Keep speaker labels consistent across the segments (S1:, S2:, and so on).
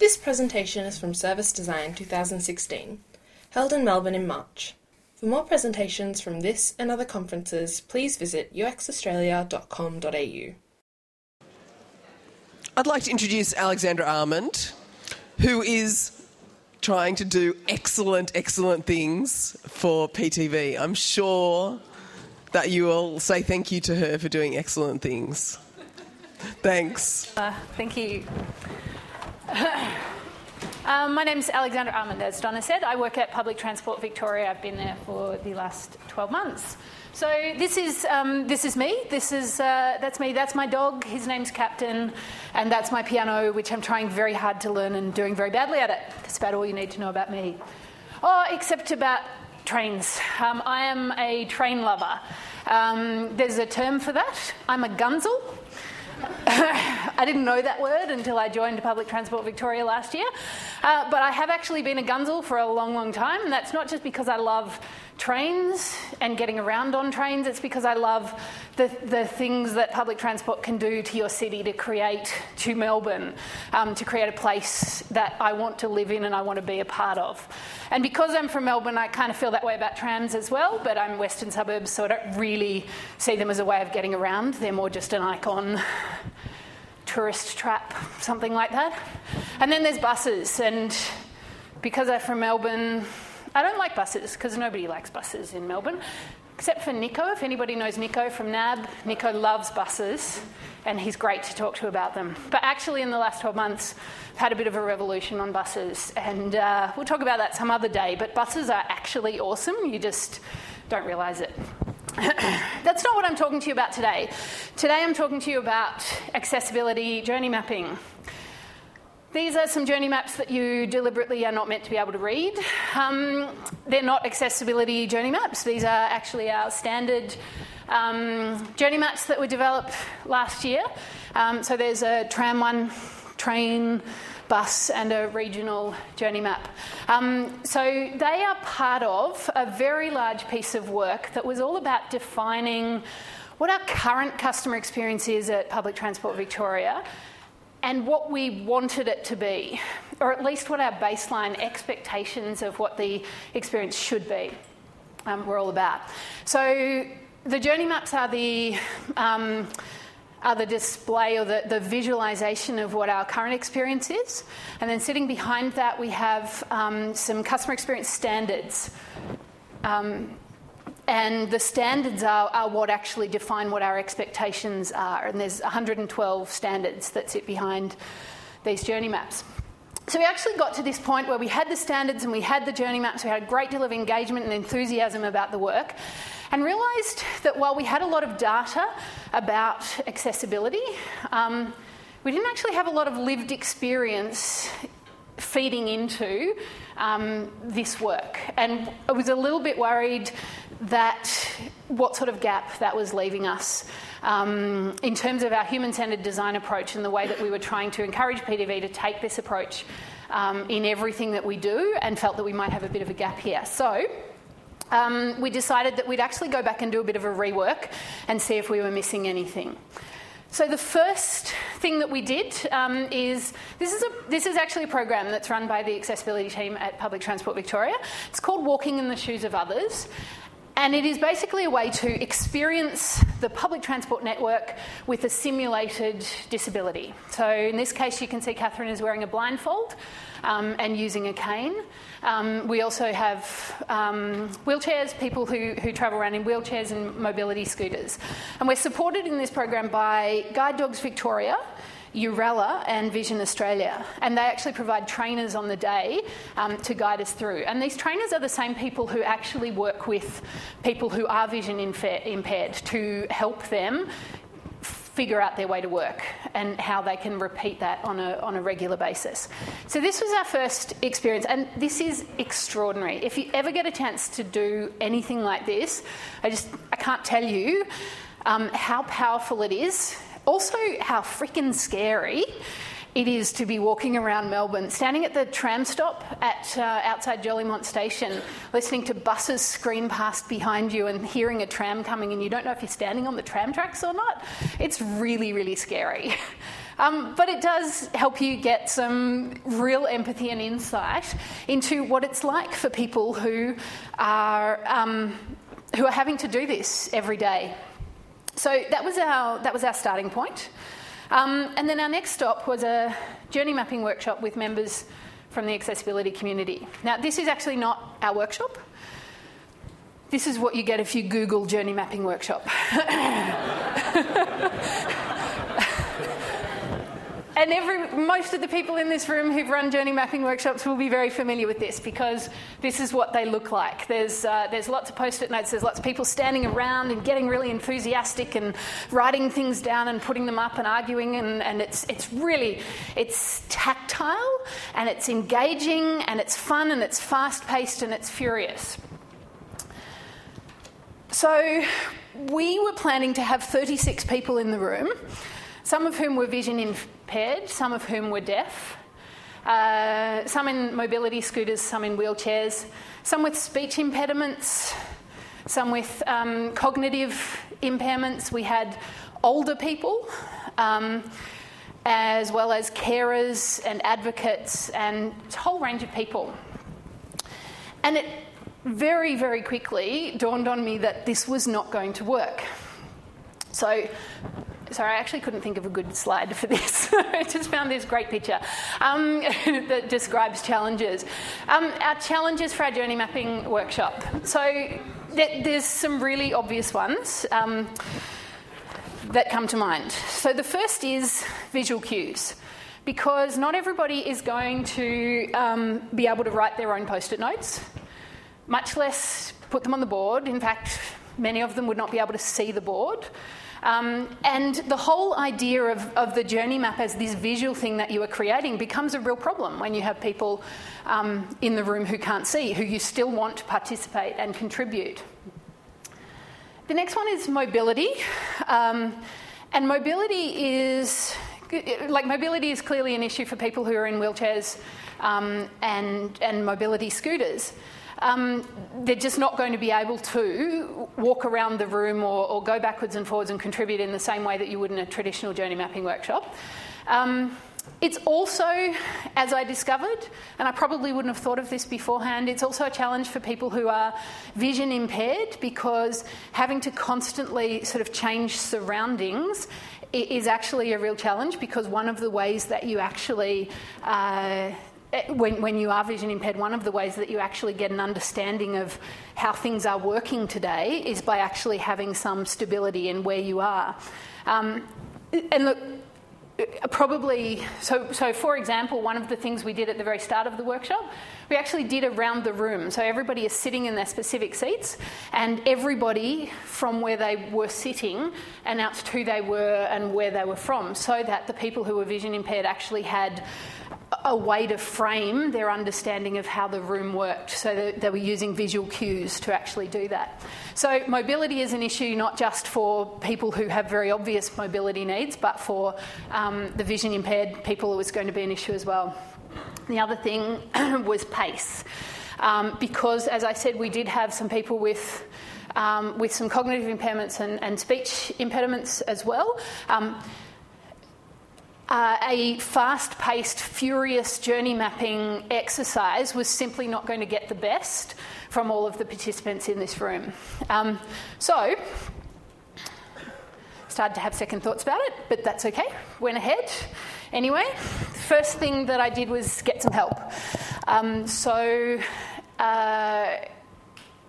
S1: This presentation is from Service Design 2016, held in Melbourne in March. For more presentations from this and other conferences, please visit uxaustralia.com.au.
S2: I'd like to introduce Alexandra Armand, who is trying to do excellent, excellent things for PTV. I'm sure that you will say thank you to her for doing excellent things. Thanks.
S3: Uh, thank you. um, my name is Alexandra Armand, as Donna said. I work at Public Transport Victoria. I've been there for the last 12 months. So this is um, this is me. This is uh, that's me. That's my dog. His name's Captain, and that's my piano, which I'm trying very hard to learn and doing very badly at it. That's about all you need to know about me. Oh, except about trains. Um, I am a train lover. Um, there's a term for that. I'm a gunzel. I didn't know that word until I joined Public Transport Victoria last year. Uh, but I have actually been a gunzel for a long, long time, and that's not just because I love trains and getting around on trains. It's because I love the, the things that public transport can do to your city to create, to Melbourne, um, to create a place that I want to live in and I want to be a part of. And because I'm from Melbourne, I kind of feel that way about trams as well, but I'm western suburbs, so I don't really see them as a way of getting around. They're more just an icon tourist trap, something like that. And then there's buses, and because I'm from Melbourne, I don't like buses because nobody likes buses in Melbourne, except for Nico. If anybody knows Nico from NAB, Nico loves buses and he's great to talk to about them. But actually, in the last 12 months, I've had a bit of a revolution on buses, and uh, we'll talk about that some other day. But buses are actually awesome, you just don't realise it. That's not what I'm talking to you about today. Today, I'm talking to you about accessibility journey mapping. These are some journey maps that you deliberately are not meant to be able to read. Um, they're not accessibility journey maps, these are actually our standard um, journey maps that were developed last year. Um, so there's a tram one, train, bus, and a regional journey map. Um, so they are part of a very large piece of work that was all about defining what our current customer experience is at Public Transport Victoria and what we wanted it to be, or at least what our baseline expectations of what the experience should be, um, were all about. So the journey maps are the um, are the display or the, the visualization of what our current experience is. And then sitting behind that, we have um, some customer experience standards. Um, and the standards are, are, what actually define what our expectations are. And there's 112 standards that sit behind these journey maps. So we actually got to this point where we had the standards and we had the journey maps, we had a great deal of engagement and enthusiasm about the work, and realised that while we had a lot of data about accessibility, um, we didn't actually have a lot of lived experience feeding into um, this work. And I was a little bit worried that what sort of gap that was leaving us um, in terms of our human centred design approach and the way that we were trying to encourage PTV to take this approach um, in everything that we do and felt that we might have a bit of a gap here. So, um, we decided that we'd actually go back and do a bit of a rework and see if we were missing anything. So the first thing that we did um, is this is a, this is actually a program that's run by the accessibility team at Public Transport Victoria. It's called Walking in the Shoes of Others, and it is basically a way to experience the public transport network with a simulated disability. So, in this case, you can see Catherine is wearing a blindfold um, and using a cane. Um, we also have um, wheelchairs, people who, who travel around in wheelchairs and mobility scooters. And we're supported in this program by Guide Dogs Victoria. Urella and Vision Australia, and they actually provide trainers on the day um, to guide us through. And these trainers are the same people who actually work with people who are vision impaired to help them figure out their way to work and how they can repeat that on a, on a regular basis. So, this was our first experience, and this is extraordinary. If you ever get a chance to do anything like this, I just I can't tell you um, how powerful it is also, how freaking scary it is to be walking around Melbourne, standing at the tram stop at uh, outside Jolimont Station, listening to buses scream past behind you and hearing a tram coming, and you don't know if you're standing on the tram tracks or not. It's really, really scary. Um, but it does help you get some real empathy and insight into what it's like for people who are, um, who are having to do this every day. So that was our, that was our starting point. Um, and then our next stop was a journey mapping workshop with members from the accessibility community. Now, this is actually not our workshop. This is what you get if you Google journey mapping workshop. and every, most of the people in this room who've run journey mapping workshops will be very familiar with this because this is what they look like. There's, uh, there's lots of post-it notes, there's lots of people standing around and getting really enthusiastic and writing things down and putting them up and arguing and, and it's, it's really, it's tactile and it's engaging and it's fun and it's fast-paced and it's furious. So we were planning to have 36 people in the room, some of whom were vision impaired, some of whom were deaf, uh, some in mobility scooters, some in wheelchairs, some with speech impediments, some with um, cognitive impairments. We had older people. Um, as well as carers and advocates and a whole range of people. And it very, very quickly dawned on me that this was not going to work. So Sorry, I actually couldn't think of a good slide for this. I just found this great picture um, that describes challenges. Um, our challenges for our journey mapping workshop. So th- there's some really obvious ones um, that come to mind. So the first is visual cues. Because not everybody is going to um, be able to write their own post it notes, much less put them on the board. In fact, many of them would not be able to see the board. Um, and the whole idea of, of, the journey map as this visual thing that you are creating becomes a real problem when you have people um, in the room who can't see, who you still want to participate and contribute. The next one is mobility. Um, and mobility is like mobility is clearly an issue for people who are in wheelchairs um, and, and mobility scooters um, they're just not going to be able to walk around the room or, or, go backwards and forwards and contribute in the same way that you would in a traditional journey mapping workshop. Um, it's also, as I discovered, and I probably wouldn't have thought of this beforehand, it's also a challenge for people who are vision impaired because having to constantly sort of change surroundings is actually a real challenge because one of the ways that you actually uh, when, when you are vision impaired, one of the ways that you actually get an understanding of how things are working today is by actually having some stability in where you are. Um, and look, probably so so for example one of the things we did at the very start of the workshop we actually did around the room so everybody is sitting in their specific seats and everybody from where they were sitting announced who they were and where they were from so that the people who were vision impaired actually had a way to frame their understanding of how the room worked. So they were using visual cues to actually do that. So mobility is an issue not just for people who have very obvious mobility needs, but for um, the vision impaired people, it was going to be an issue as well. The other thing was pace. Um, because, as I said, we did have some people with um, with some cognitive impairments and, and speech impediments as well. Um, uh, a fast paced, furious journey mapping exercise was simply not going to get the best from all of the participants in this room. Um, so, started to have second thoughts about it, but that's okay. Went ahead. Anyway, first thing that I did was get some help. Um, so, uh,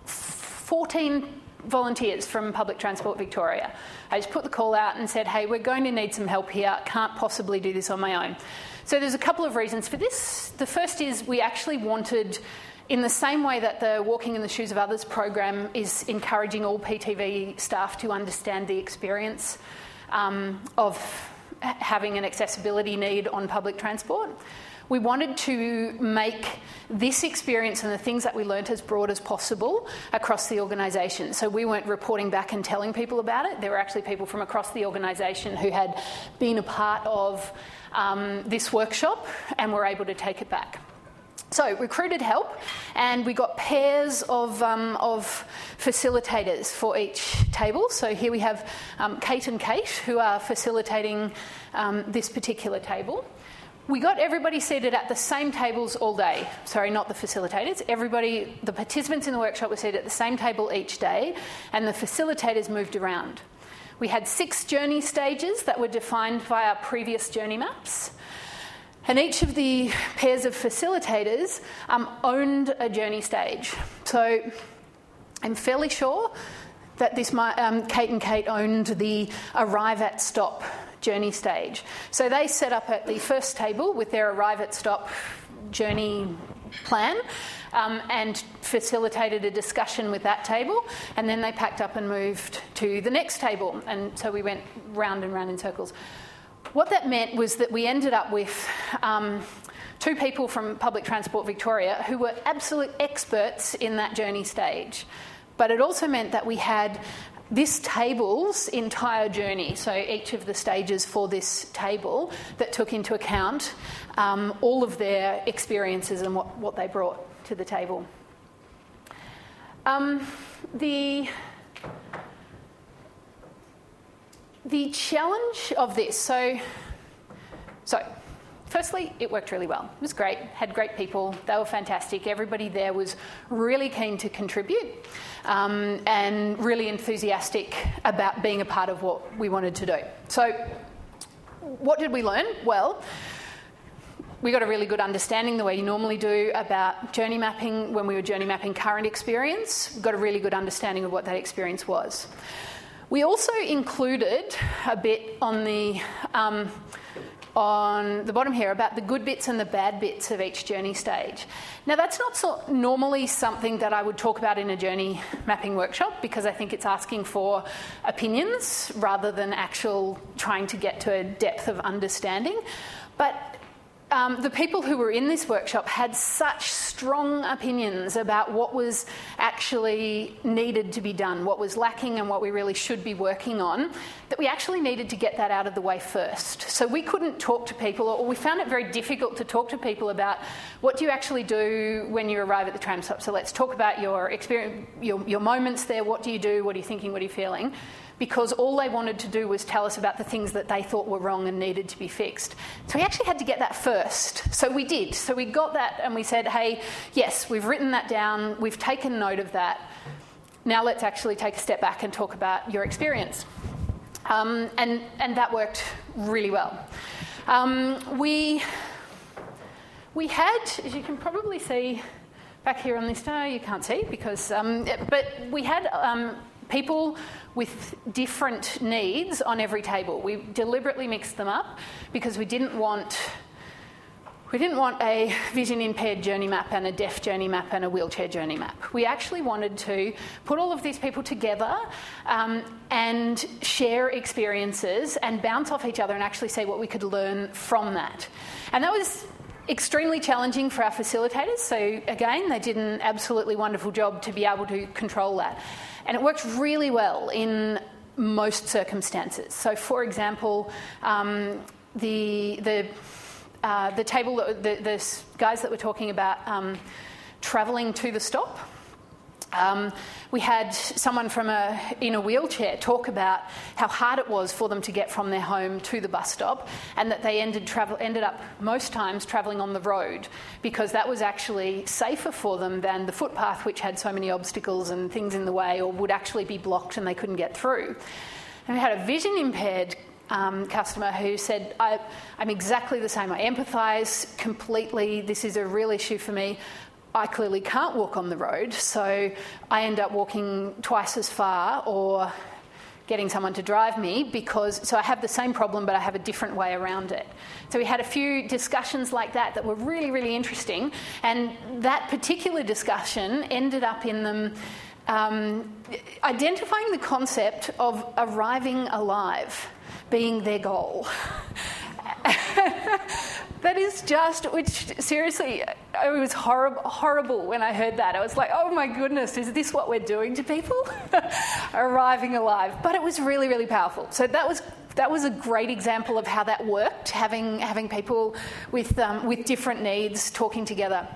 S3: 14 volunteers from Public Transport Victoria. I just put the call out and said, hey, we're going to need some help here, can't possibly do this on my own. So there's a couple of reasons for this. The first is we actually wanted, in the same way that the Walking in the Shoes of Others program is encouraging all PTV staff to understand the experience um, of having an accessibility need on public transport we wanted to make this experience and the things that we learnt as broad as possible across the organisation. So we weren't reporting back and telling people about it. There were actually people from across the organisation who had been a part of um, this workshop and were able to take it back. So, recruited help, and we got pairs of, um, of facilitators for each table. So, here we have um, Kate and Kate who are facilitating um, this particular table. We got everybody seated at the same tables all day. Sorry, not the facilitators. Everybody, the participants in the workshop were seated at the same table each day, and the facilitators moved around. We had six journey stages that were defined via previous journey maps. And each of the pairs of facilitators um, owned a journey stage. So I'm fairly sure that this um, Kate and Kate owned the arrive at stop journey stage. So they set up at the first table with their arrive at stop journey plan um, and facilitated a discussion with that table. And then they packed up and moved to the next table. And so we went round and round in circles. What that meant was that we ended up with um, two people from Public Transport Victoria who were absolute experts in that journey stage. But it also meant that we had this table's entire journey, so each of the stages for this table, that took into account um, all of their experiences and what, what they brought to the table. Um, the the challenge of this, so, so firstly, it worked really well. It was great, had great people, they were fantastic. Everybody there was really keen to contribute um, and really enthusiastic about being a part of what we wanted to do. So, what did we learn? Well, we got a really good understanding the way you normally do about journey mapping when we were journey mapping current experience. We got a really good understanding of what that experience was. We also included a bit on the um, on the bottom here about the good bits and the bad bits of each journey stage. Now, that's not so normally something that I would talk about in a journey mapping workshop because I think it's asking for opinions rather than actual trying to get to a depth of understanding. But um, the people who were in this workshop had such strong opinions about what was actually needed to be done, what was lacking, and what we really should be working on, that we actually needed to get that out of the way first. So we couldn't talk to people, or we found it very difficult to talk to people about what do you actually do when you arrive at the tram stop. So let's talk about your experience, your, your moments there. What do you do? What are you thinking? What are you feeling? Because all they wanted to do was tell us about the things that they thought were wrong and needed to be fixed. So we actually had to get that first. So we did. So we got that and we said, hey, yes, we've written that down, we've taken note of that. Now let's actually take a step back and talk about your experience. Um, and, and that worked really well. Um, we, we had, as you can probably see back here on this, no, you can't see because, um, but we had um, people with different needs on every table. We deliberately mixed them up because we didn't want we didn't want a vision impaired journey map and a deaf journey map and a wheelchair journey map. We actually wanted to put all of these people together um, and share experiences and bounce off each other and actually see what we could learn from that. And that was extremely challenging for our facilitators. So, again, they did an absolutely wonderful job to be able to control that. And it worked really well in most circumstances. So, for example, um, the, the, uh, the table, the, the, guys that were talking about um, travelling to the stop, um, we had someone from a, in a wheelchair talk about how hard it was for them to get from their home to the bus stop, and that they ended, travel, ended up most times travelling on the road because that was actually safer for them than the footpath, which had so many obstacles and things in the way, or would actually be blocked and they couldn't get through. And we had a vision impaired um, customer who said, I, am exactly the same. I empathise completely. This is a real issue for me. I clearly can't walk on the road, so I end up walking twice as far or getting someone to drive me because so I have the same problem but I have a different way around it. So we had a few discussions like that that were really really interesting and that particular discussion ended up in them um, identifying the concept of arriving alive being their goal. that is just, which seriously, it was horrible, horrible when I heard that. I was like, oh my goodness, is this what we're doing to people? Arriving alive. But it was really, really powerful. So that was that was a great example of how that worked, having having people with um, with different needs talking together.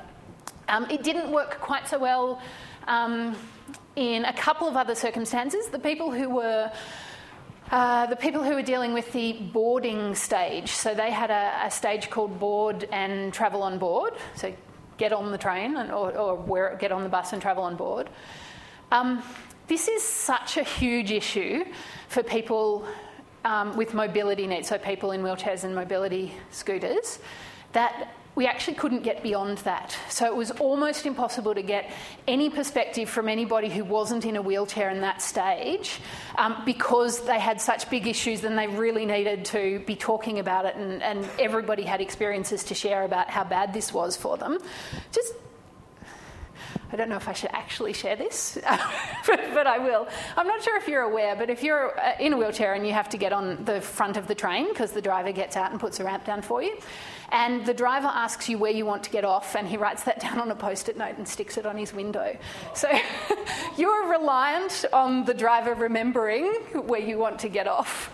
S3: Um, it didn't work quite so well um, in a couple of other circumstances. The people who were uh, the people who were dealing with the boarding stage, so they had a, a stage called board and travel on board. So get on the train and, or, or get on the bus and travel on board. Um, this is such a huge issue for people um, with mobility needs, so people in wheelchairs and mobility scooters, that we actually couldn't get beyond that. So it was almost impossible to get any perspective from anybody who wasn't in a wheelchair in that stage um, because they had such big issues and they really needed to be talking about it, and, and everybody had experiences to share about how bad this was for them. Just I don't know if I should actually share this, but, I will. I'm not sure if you're aware, but if you're uh, in a wheelchair and you have to get on the front of the train because the driver gets out and puts a ramp down for you, and the driver asks you where you want to get off, and he writes that down on a post it note and sticks it on his window. So you're reliant on the driver remembering where you want to get off,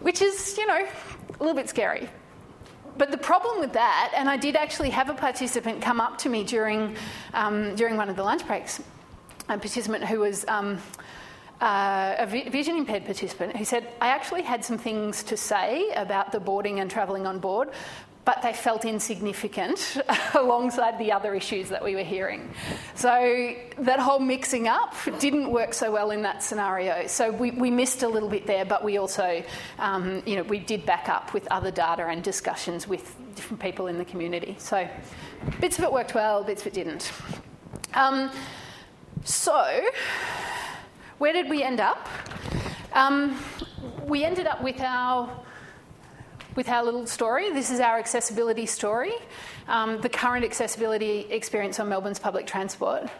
S3: which is, you know, a little bit scary. But the problem with that, and I did actually have a participant come up to me during, um, during one of the lunch breaks, a participant who was. Um, uh, a vision impaired participant who said, I actually had some things to say about the boarding and travelling on board, but they felt insignificant alongside the other issues that we were hearing. So that whole mixing up didn't work so well in that scenario. So we, we missed a little bit there, but we also, um, you know, we did back up with other data and discussions with different people in the community. So bits of it worked well, bits of it didn't. Um, so where did we end up? Um, we ended up with our with our little story. This is our accessibility story, um, the current accessibility experience on Melbourne's public transport.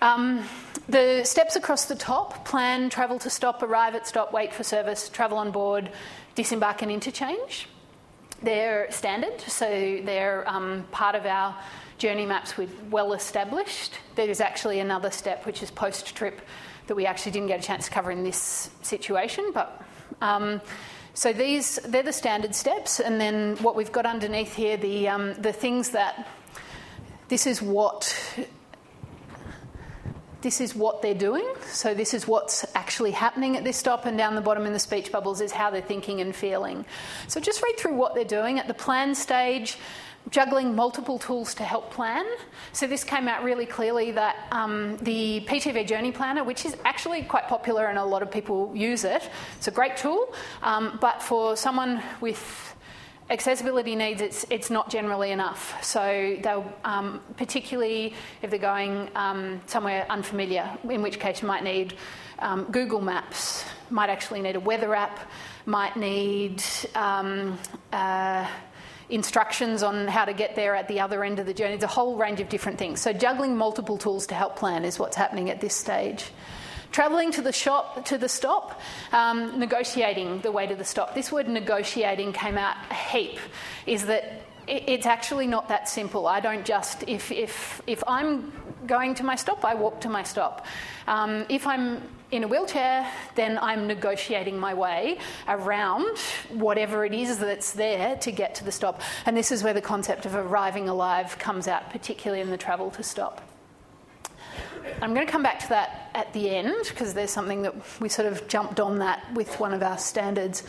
S3: Um, the steps across the top plan, travel to stop, arrive at stop, wait for service, travel on board, disembark and interchange. They're standard, so they're um, part of our journey maps we've well established. There's actually another step which is post trip that we actually didn't get a chance to cover in this situation. But um, so these they're the standard steps, and then what we've got underneath here the um, the things that this is what this is what they're doing. So, this is what's actually happening at this stop, and down the bottom in the speech bubbles is how they're thinking and feeling. So, just read through what they're doing. At the plan stage, juggling multiple tools to help plan. So this came out really clearly that um, the PTV Journey Planner, which is actually quite popular and a lot of people use it, it's a great tool, um, but for someone with accessibility needs, it's, it's not generally enough. So they'll, um, particularly if they're going um, somewhere unfamiliar, in which case you might need um, Google Maps, might actually need a weather app, might need um, uh, instructions on how to get there at the other end of the journey. It's a whole range of different things. So, juggling multiple tools to help plan is what's happening at this stage. Travelling to the shop to the stop, um, negotiating the way to the stop. This word negotiating came out a heap. Is that it's actually not that simple. I don't just if if if I'm going to my stop, I walk to my stop. Um, if I'm in a wheelchair, then I'm negotiating my way around whatever it is that's there to get to the stop. And this is where the concept of arriving alive comes out, particularly in the travel to stop. I'm going to come back to that at the end because there's something that we sort of jumped on that with one of our standards.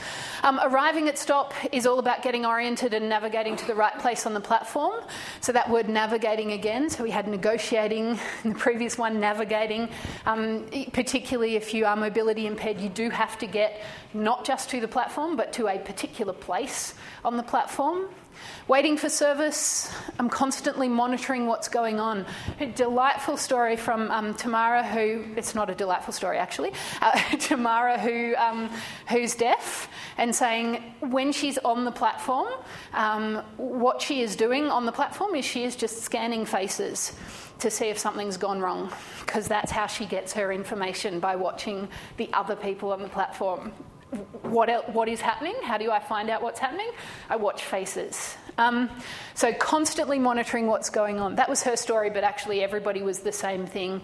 S3: Um, arriving at stop is all about getting oriented and navigating to the right place on the platform. So that word navigating again. So we had negotiating in the previous one, navigating. Um, particularly if you are mobility impaired, you do have to get not just to the platform but to a particular place on the platform. Waiting for service, I'm constantly monitoring what's going on. A delightful story from um, Tamara, who, it's not a delightful story actually, uh, Tamara, who, um, who's deaf, and saying when she's on the platform, um, what she is doing on the platform is she is just scanning faces to see if something's gone wrong, because that's how she gets her information by watching the other people on the platform what, what is happening? How do I find out what's happening? I watch faces. Um, so, constantly monitoring what's going on. That was her story, but actually, everybody was the same thing.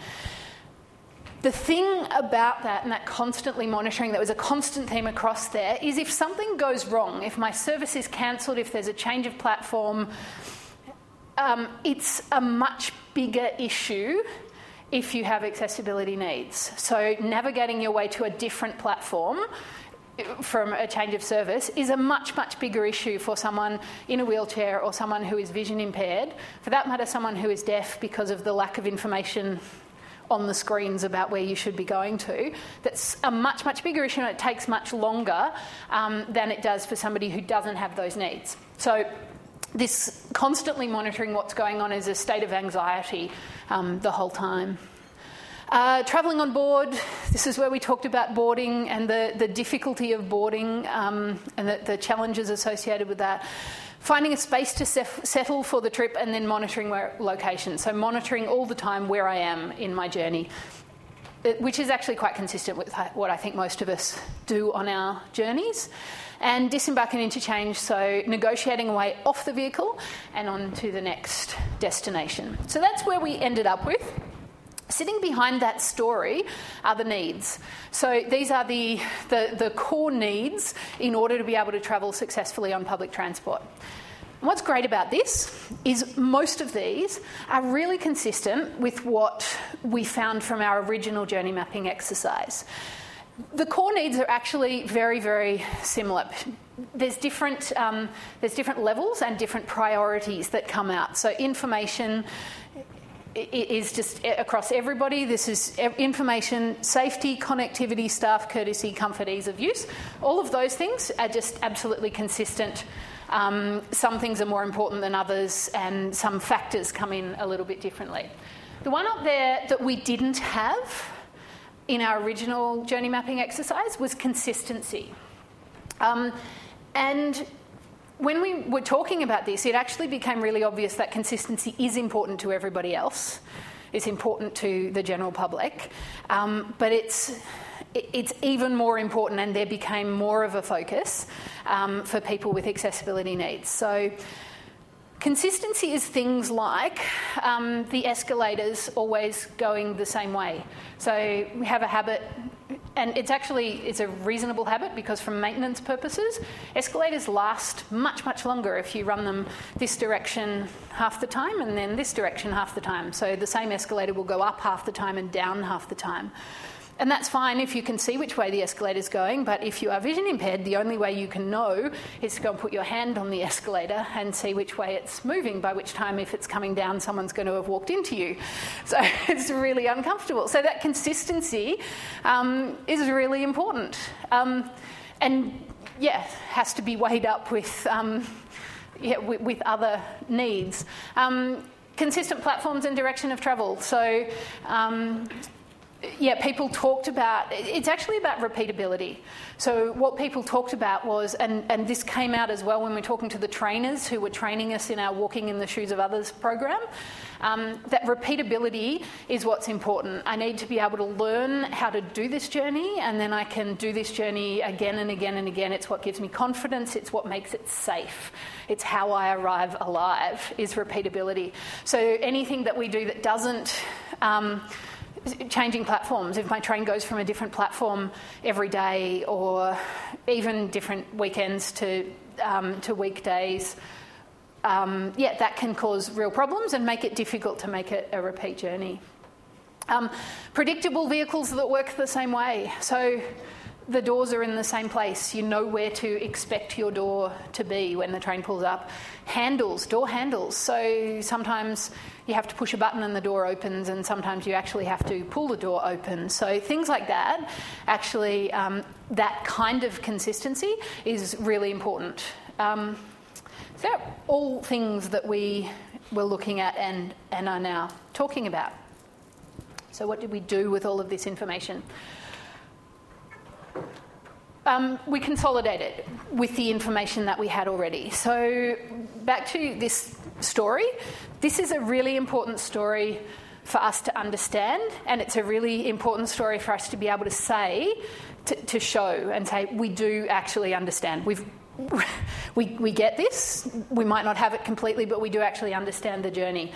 S3: The thing about that and that constantly monitoring, that was a constant theme across there, is if something goes wrong, if my service is cancelled, if there's a change of platform, um, it's a much bigger issue if you have accessibility needs. So, navigating your way to a different platform from a change of service is a much, much bigger issue for someone in a wheelchair or someone who is vision impaired. For that matter, someone who is deaf because of the lack of information on the screens about where you should be going to. That's a much, much bigger issue and it takes much longer um, than it does for somebody who doesn't have those needs. So, this constantly monitoring what's going on is a state of anxiety um, the whole time. Uh, travelling on board, this is where we talked about boarding and the, the difficulty of boarding um, and the, the, challenges associated with that. Finding a space to sef- settle for the trip and then monitoring where, location. So, monitoring all the time where I am in my journey, which is actually quite consistent with what I think most of us do on our journeys and disembark and interchange, so negotiating a way off the vehicle and on to the next destination. So that's where we ended up with. Sitting behind that story are the needs. So these are the, the, the, core needs in order to be able to travel successfully on public transport. what's great about this is most of these are really consistent with what we found from our original journey mapping exercise. The core needs are actually very, very similar. There's different, um, there's different levels and different priorities that come out. So, information is just across everybody. This is information, safety, connectivity, staff courtesy, comfort, ease of use. All of those things are just absolutely consistent. Um, some things are more important than others, and some factors come in a little bit differently. The one up there that we didn't have in our original journey mapping exercise was consistency. Um, and when we were talking about this, it actually became really obvious that consistency is important to everybody else. It's important to the general public, um, but it's it's even more important, and there became more of a focus um, for people with accessibility needs. So. Consistency is things like um, the escalators always going the same way. So we have a habit and it's actually it's a reasonable habit because from maintenance purposes escalators last much much longer if you run them this direction half the time and then this direction half the time. So the same escalator will go up half the time and down half the time and that's fine if you can see which way the escalator is going, but if you are vision impaired, the only way you can know is to go and put your hand on the escalator and see which way it's moving, by which time, if it's coming down, someone's going to have walked into you. So it's really uncomfortable. So that consistency um, is really important. Um, and yeah, has to be weighed up with, um, yeah, with, with, other needs. Um, consistent platforms and direction of travel. So, um, yeah, people talked about it's actually about repeatability. So, what people talked about was, and, and this came out as well when we are talking to the trainers who were training us in our Walking in the Shoes of Others program, um, that repeatability is what's important. I need to be able to learn how to do this journey, and then I can do this journey again and again and again. It's what gives me confidence, it's what makes it safe. It's how I arrive alive, is repeatability. So, anything that we do that doesn't um, changing platforms. If my train goes from a different platform every day, or even different weekends to um, to weekdays, um, yeah, that can cause real problems and make it difficult to make it a repeat journey. Um, predictable vehicles that work the same way. So the doors are in the same place. You know where to expect your door to be when the train pulls up. Handles, door handles. So sometimes you have to push a button and the door opens, and sometimes you actually have to pull the door open. So things like that, actually, um, that kind of consistency is really important. Um, so all things that we were looking at and, and are now talking about. So what did we do with all of this information? Um, we consolidated with the information that we had already. So, back to this story. This is a really important story for us to understand, and it's a really important story for us to be able to say, to, to show and say, we do actually understand. We've we, we get this. We might not have it completely, but we do actually understand the journey.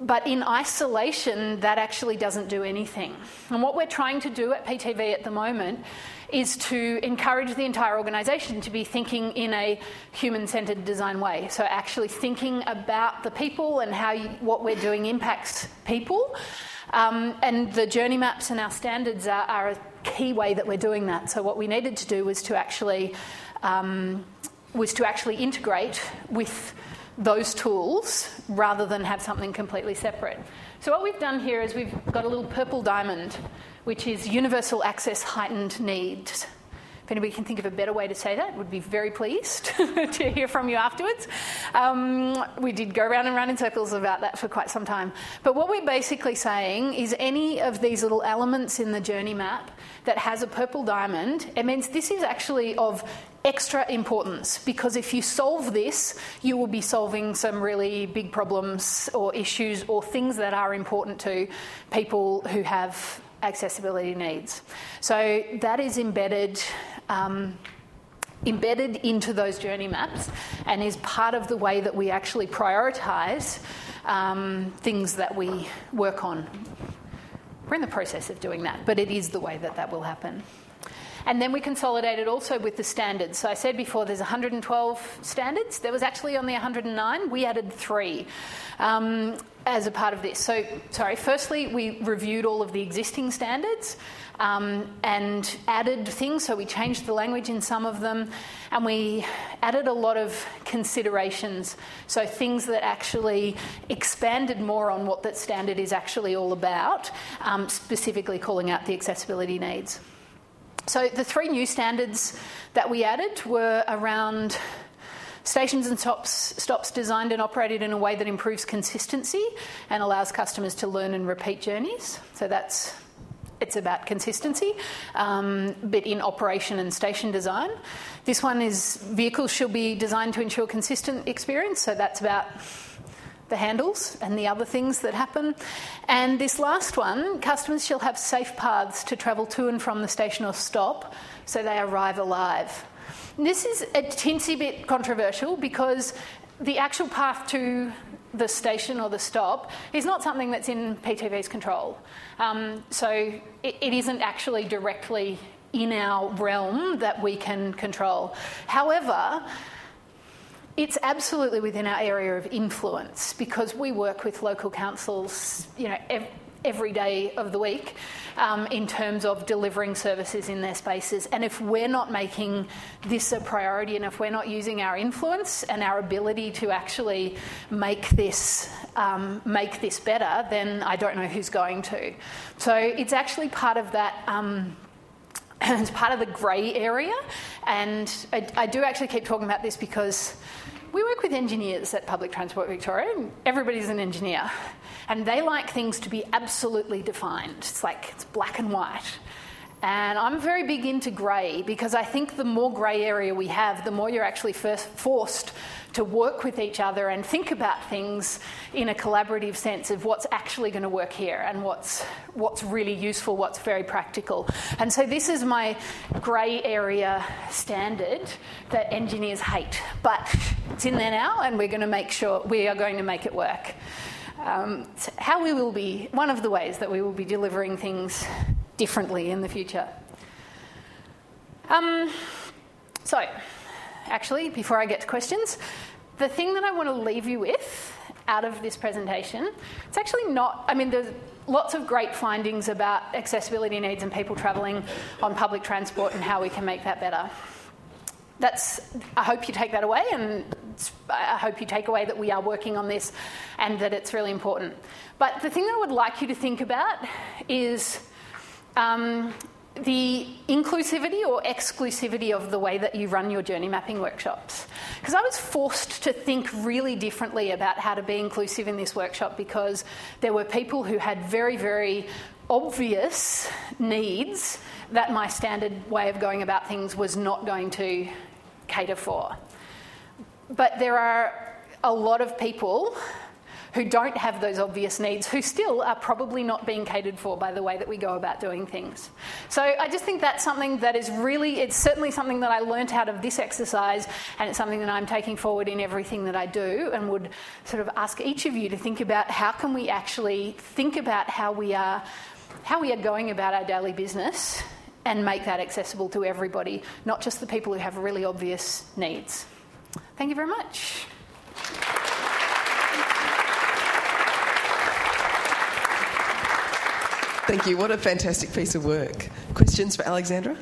S3: But in isolation, that actually doesn't do anything. And what we're trying to do at PTV at the moment is to encourage the entire organisation to be thinking in a human centred design way. So, actually thinking about the people and how you, what we're doing impacts people. Um, and the journey maps and our standards are, are, a key way that we're doing that. So, what we needed to do was to actually um, was to actually integrate with those tools rather than have something completely separate. So, what we've done here is we've got a little purple diamond, which is universal access heightened needs. If anybody can think of a better way to say that, would be very pleased to hear from you afterwards. Um, we did go round and round in circles about that for quite some time. But what we're basically saying is any of these little elements in the journey map that has a purple diamond, it means this is actually of extra importance because if you solve this, you will be solving some really big problems or issues or things that are important to people who have accessibility needs. So that is embedded. Um, embedded into those journey maps and is part of the way that we actually prioritise um, things that we work on. We're in the process of doing that, but it is the way that that will happen. And then we consolidated also with the standards. So I said before there's 112 standards. There was actually only 109. We added three. Um, as a part of this. So, sorry, firstly, we reviewed all of the existing standards um, and added things. So, we changed the language in some of them and we added a lot of considerations. So, things that actually expanded more on what that standard is actually all about, um, specifically calling out the accessibility needs. So, the three new standards that we added were around stations and stops, stops designed and operated in a way that improves consistency and allows customers to learn and repeat journeys. So, that's it's about consistency, um, but in operation and station design. This one is vehicles should be designed to ensure consistent experience, so that's about the handles and the other things that happen. And this last one, customers shall have safe paths to travel to and from the station or stop so they arrive alive. And this is a teensy bit controversial because the actual path to the station or the stop is not something that's in PTV's control. Um, so it, it isn't actually directly in our realm that we can control. However, it's absolutely within our area of influence because we work with local councils, you know, ev- every day of the week um, in terms of delivering services in their spaces. And if we're not making this a priority and if we're not using our influence and our ability to actually make this um, make this better, then I don't know who's going to. So it's actually part of that. Um, it's part of the grey area, and I, I do actually keep talking about this because we work with engineers at Public Transport Victoria, and everybody's an engineer. And they like things to be absolutely defined. It's like it's black and white. And I'm very big into grey because I think the more grey area we have, the more you're actually forced to work with each other and think about things in a collaborative sense of what's actually going to work here and what's what's really useful, what's very practical. And so this is my grey area standard that engineers hate, but it's in there now, and we're going to make sure we are going to make it work. Um, how we will be one of the ways that we will be delivering things differently in the future. Um, so, actually, before I get to questions, the thing that I want to leave you with out of this presentation, it's actually not, I mean, there's lots of great findings about accessibility needs and people travelling on public transport and how we can make that better. That's, I hope you take that away, and I hope you take away that we are working on this and that it's really important. But the thing that I would like you to think about is um, the inclusivity or exclusivity of the way that you run your journey mapping workshops. Because I was forced to think really differently about how to be inclusive in this workshop because there were people who had very, very obvious needs that my standard way of going about things was not going to cater for. But there are a lot of people who don't have those obvious needs, who still are probably not being catered for by the way that we go about doing things. So I just think that's something that is really, it's certainly something that I learnt out of this exercise, and it's something that I'm taking forward in everything that I do, and would sort of ask each of you to think about how can we actually think about how we are how we are going about our daily business and make that accessible to everybody, not just the people who have really obvious needs. Thank you very much.
S2: Thank you. What a fantastic piece of work. Questions for Alexandra?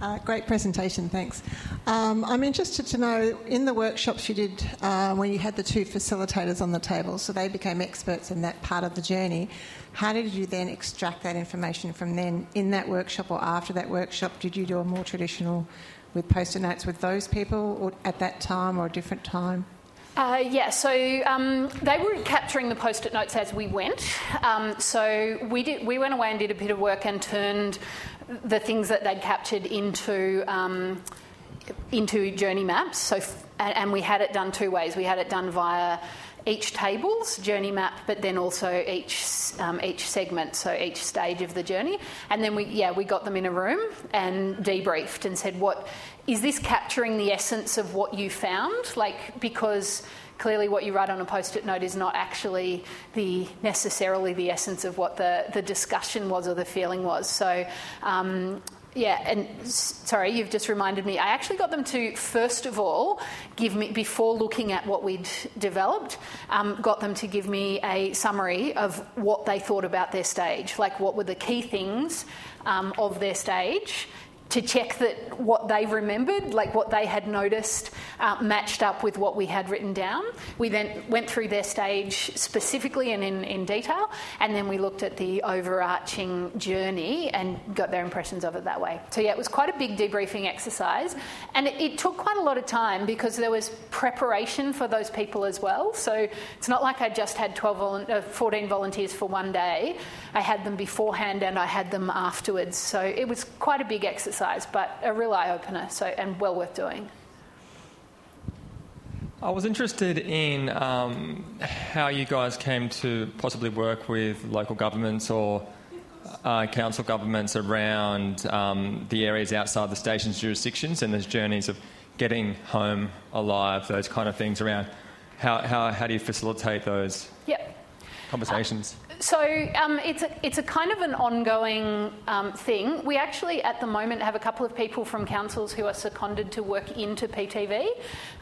S4: Uh, great presentation, thanks. Um, I'm interested to know in the workshops you did uh, when you had the two facilitators on the table, so they became experts in that part of the journey. How did you then extract that information from then in that workshop or after that workshop? Did you do a more traditional with post-it notes with those people or at that time or a different time?
S3: Uh, yeah, so um, they were capturing the post-it notes as we went. Um, so we did. We went away and did a bit of work and turned the things that they'd captured into um, into journey maps. So, and we had it done two ways. We had it done via each table's journey map, but then also each um, each segment, so each stage of the journey. And then we, yeah, we got them in a room and debriefed and said, "What is this capturing the essence of what you found?" Like because clearly what you write on a post-it note is not actually the necessarily the essence of what the, the discussion was or the feeling was. So um, yeah, and sorry, you've just reminded me. I actually got them to first of all give me before looking at what we'd developed, um, got them to give me a summary of what they thought about their stage, like what were the key things um, of their stage, to check that what they remembered, like what they had noticed, uh, matched up with what we had written down. We then went through their stage specifically and in, in detail, and then we looked at the overarching journey and got their impressions of it that way. So, yeah, it was quite a big debriefing exercise, and it, it took quite a lot of time because there was preparation for those people as well. So, it's not like I just had 12 uh, 14 volunteers for one day, I had them beforehand and I had them afterwards. So, it was quite a big exercise exercise, but a real eye opener, so and well worth doing.
S5: I was interested in um, how you guys came to possibly work with local governments or uh, council governments around um, the areas outside the station's jurisdictions and those journeys of getting home alive, those kind of things around. How, how, how do you facilitate those
S3: yep.
S5: conversations?
S3: Uh, so um, it's, a, it's a kind of an ongoing um, thing. We actually, at the moment, have a couple of people from councils who are seconded to work into PTV.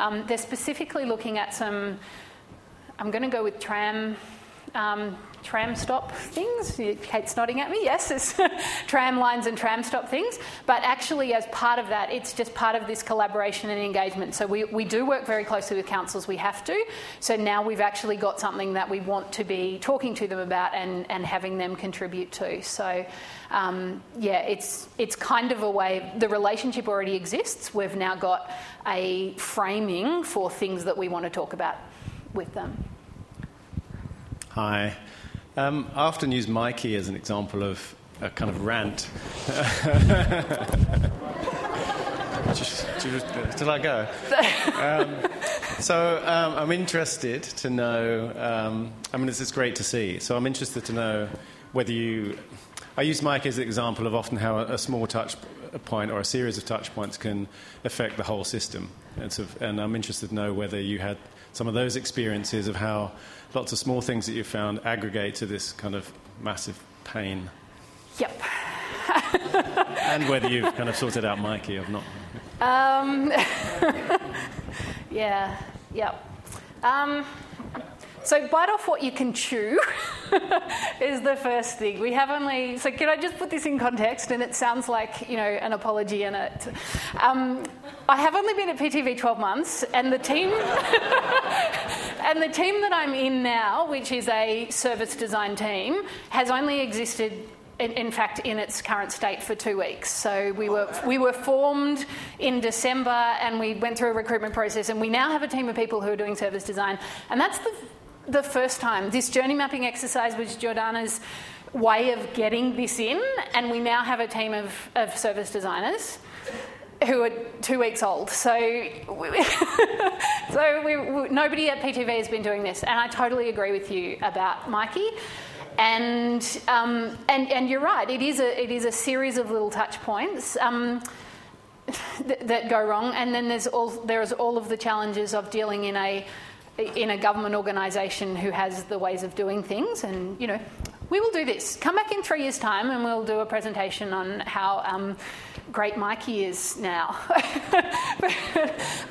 S3: Um, they're specifically looking at some, I'm going to go with tram um, tram stop things. Kate's nodding at me. Yes, it's tram lines and tram stop things. But actually, as part of that, it's just part of this collaboration and engagement. So we, we do work very closely with councils. We have to. So now we've actually got something that we want to be talking to them about and, and having them contribute to. So um, yeah, it's it's kind of a way. The relationship already exists. We've now got a framing for things that we want to talk about with them.
S6: Hi. Um, I often use Myki as an example of a kind of rant. just, to let go. Um, so um, I'm interested to know. Um, I mean, this is great to see. So I'm interested to know whether you. I use Mike as an example of often how a, small touch point or a series of touch points can affect the whole system. And, sort of, and I'm interested to know whether you had some of those experiences of how lots of small things that you found aggregate to this kind of massive pain.
S3: Yep.
S6: and whether you've kind of sorted out Myki or not.
S3: Um, yeah, yep. Um, so bite off what you can chew is the first thing. We have only. So can I just put this in context? And it sounds like you know an apology in it. Um, I have only been at PTV 12 months, and the team and the team that I'm in now, which is a service design team, has only existed in, in, fact, in its current state for two weeks. So we were we were formed in December, and we went through a recruitment process, and we now have a team of people who are doing service design, and that's the the first time. This journey mapping exercise was Jordana's way of getting this in, and we now have a team of, of service designers. who are two weeks old. So, we, so we, we, nobody at PTV has been doing this, and I totally agree with you about Myki. And, um, and, and you're right, it is a, it is a series of little touch points. Um, th- that go wrong, and then there's all there's all of the challenges of dealing in a in a government organisation who has the ways of doing things, and you know, we will do this. Come back in three years' time, and we'll do a presentation on how. Um, great Myki is now.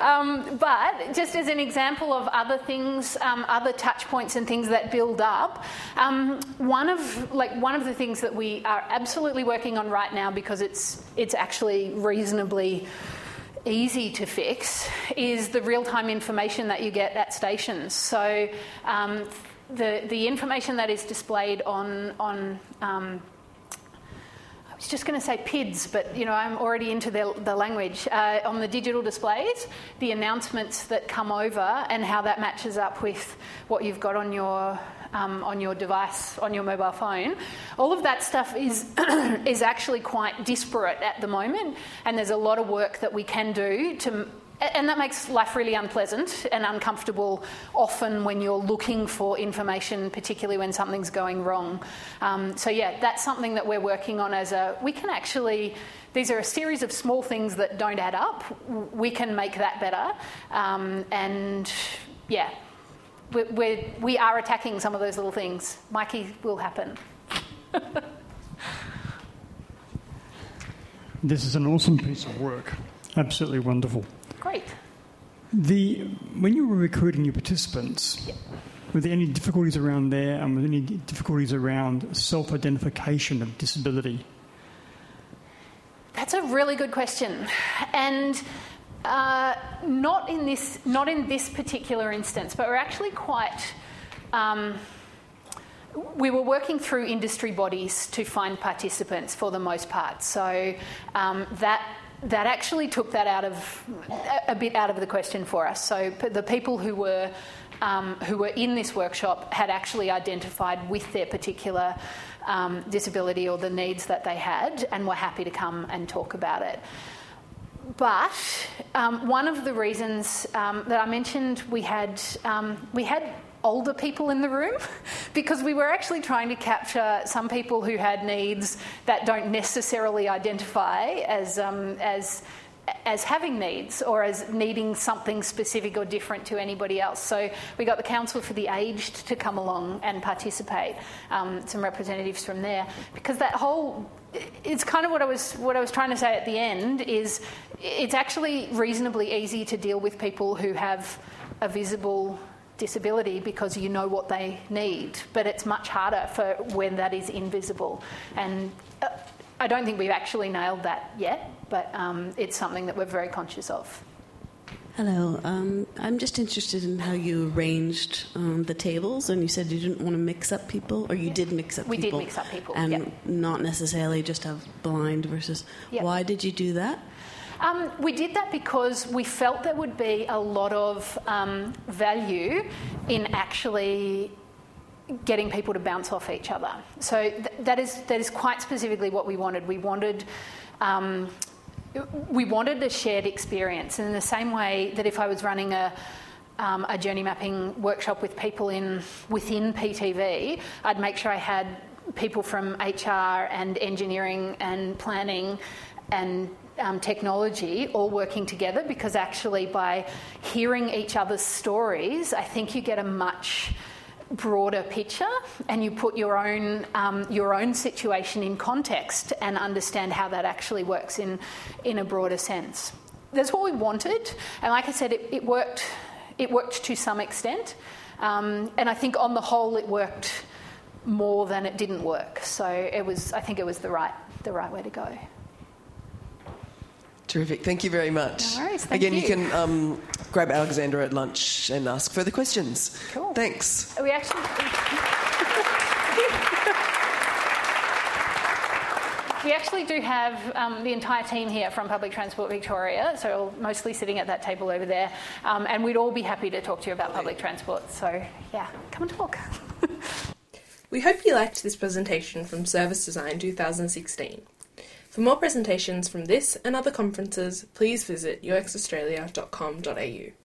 S3: um, but just as an example of other things, um, other touch points and things that build up, um, one of like one of the things that we are absolutely working on right now because it's it's actually reasonably easy to fix is the real-time information that you get at stations. So um, the the information that is displayed on on um, I was just going to say PIDs, but you know I'm already into the, the language. Uh, on the digital displays, the announcements that come over and how that matches up with what you've got on your um, on your device, on your mobile phone. All of that stuff is is actually quite disparate at the moment, and there's a lot of work that we can do to and that makes life really unpleasant and uncomfortable often when you're looking for information, particularly when something's going wrong. Um, so, yeah, that's something that we're working on as a. We can actually. These are a series of small things that don't add up. We can make that better. Um, and, yeah, we're, we're, we are attacking some of those little things. Myki will happen.
S7: this is an awesome piece of work. Absolutely wonderful.
S3: Great.
S7: The when you were recruiting your participants, were there any difficulties around there, and were there any difficulties around self-identification of disability?
S3: That's a really good question, and uh, not in this not in this particular instance, but we're actually quite. Um, we were working through industry bodies to find participants for the most part, so um, that that actually took that out of a bit out of the question for us. So the people who were um, who were in this workshop had actually identified with their particular um, disability or the needs that they had, and were happy to come and talk about it. But um, one of the reasons um, that I mentioned we had um, we had older people in the room because we were actually trying to capture some people who had needs that don't necessarily identify as um, as as having needs or as needing something specific or different to anybody else. So we got the Council for the Aged to come along and participate, um, some representatives from there, because that whole it's kind of what I was what I was trying to say at the end is it's actually reasonably easy to deal with people who have a visible disability because you know what they need, but it's much harder for when that is invisible. And uh, I don't think we've actually nailed that yet, but um, it's something that we're very conscious of.
S8: Hello. Um, I'm just interested in how you arranged um, the tables, and you said you didn't want to mix up people, or you did mix up people.
S3: We did mix up people,
S8: And
S3: yep.
S8: not necessarily just have blind versus.
S3: Yep.
S8: Why did you do that?
S3: Um, we did that because we felt there would be a lot of um, value in actually getting people to bounce off each other. So th- that is that is quite specifically what we wanted. We wanted. Um, we wanted a shared experience And in the same way that if I was running a um, a journey mapping workshop with people in within PTV, I'd make sure I had people from HR and engineering and planning and um, technology all working together because actually by hearing each other's stories, I think you get a much broader picture and you put your own um, your own situation in context and understand how that actually works in in a broader sense. That's what we wanted, and like I said, it, it worked. It worked to some extent, um, and I think on the whole, it worked more than it didn't work. So it was. I think it was the right the right way to go.
S2: Terrific. Thank you very much.
S3: No worries, thank
S2: Again, you,
S3: you.
S2: can um, grab Alexandra at lunch and ask further questions.
S3: Cool.
S2: Thanks.
S3: We actually. We actually do have um, the entire team here from Public Transport Victoria, so mostly sitting at that table over there, um, and we'd all be happy to talk to you about public transport. So, yeah, come and talk.
S1: We hope you liked this presentation from Service Design 2016. For more presentations from this and other conferences, please visit uxaustralia.com.au.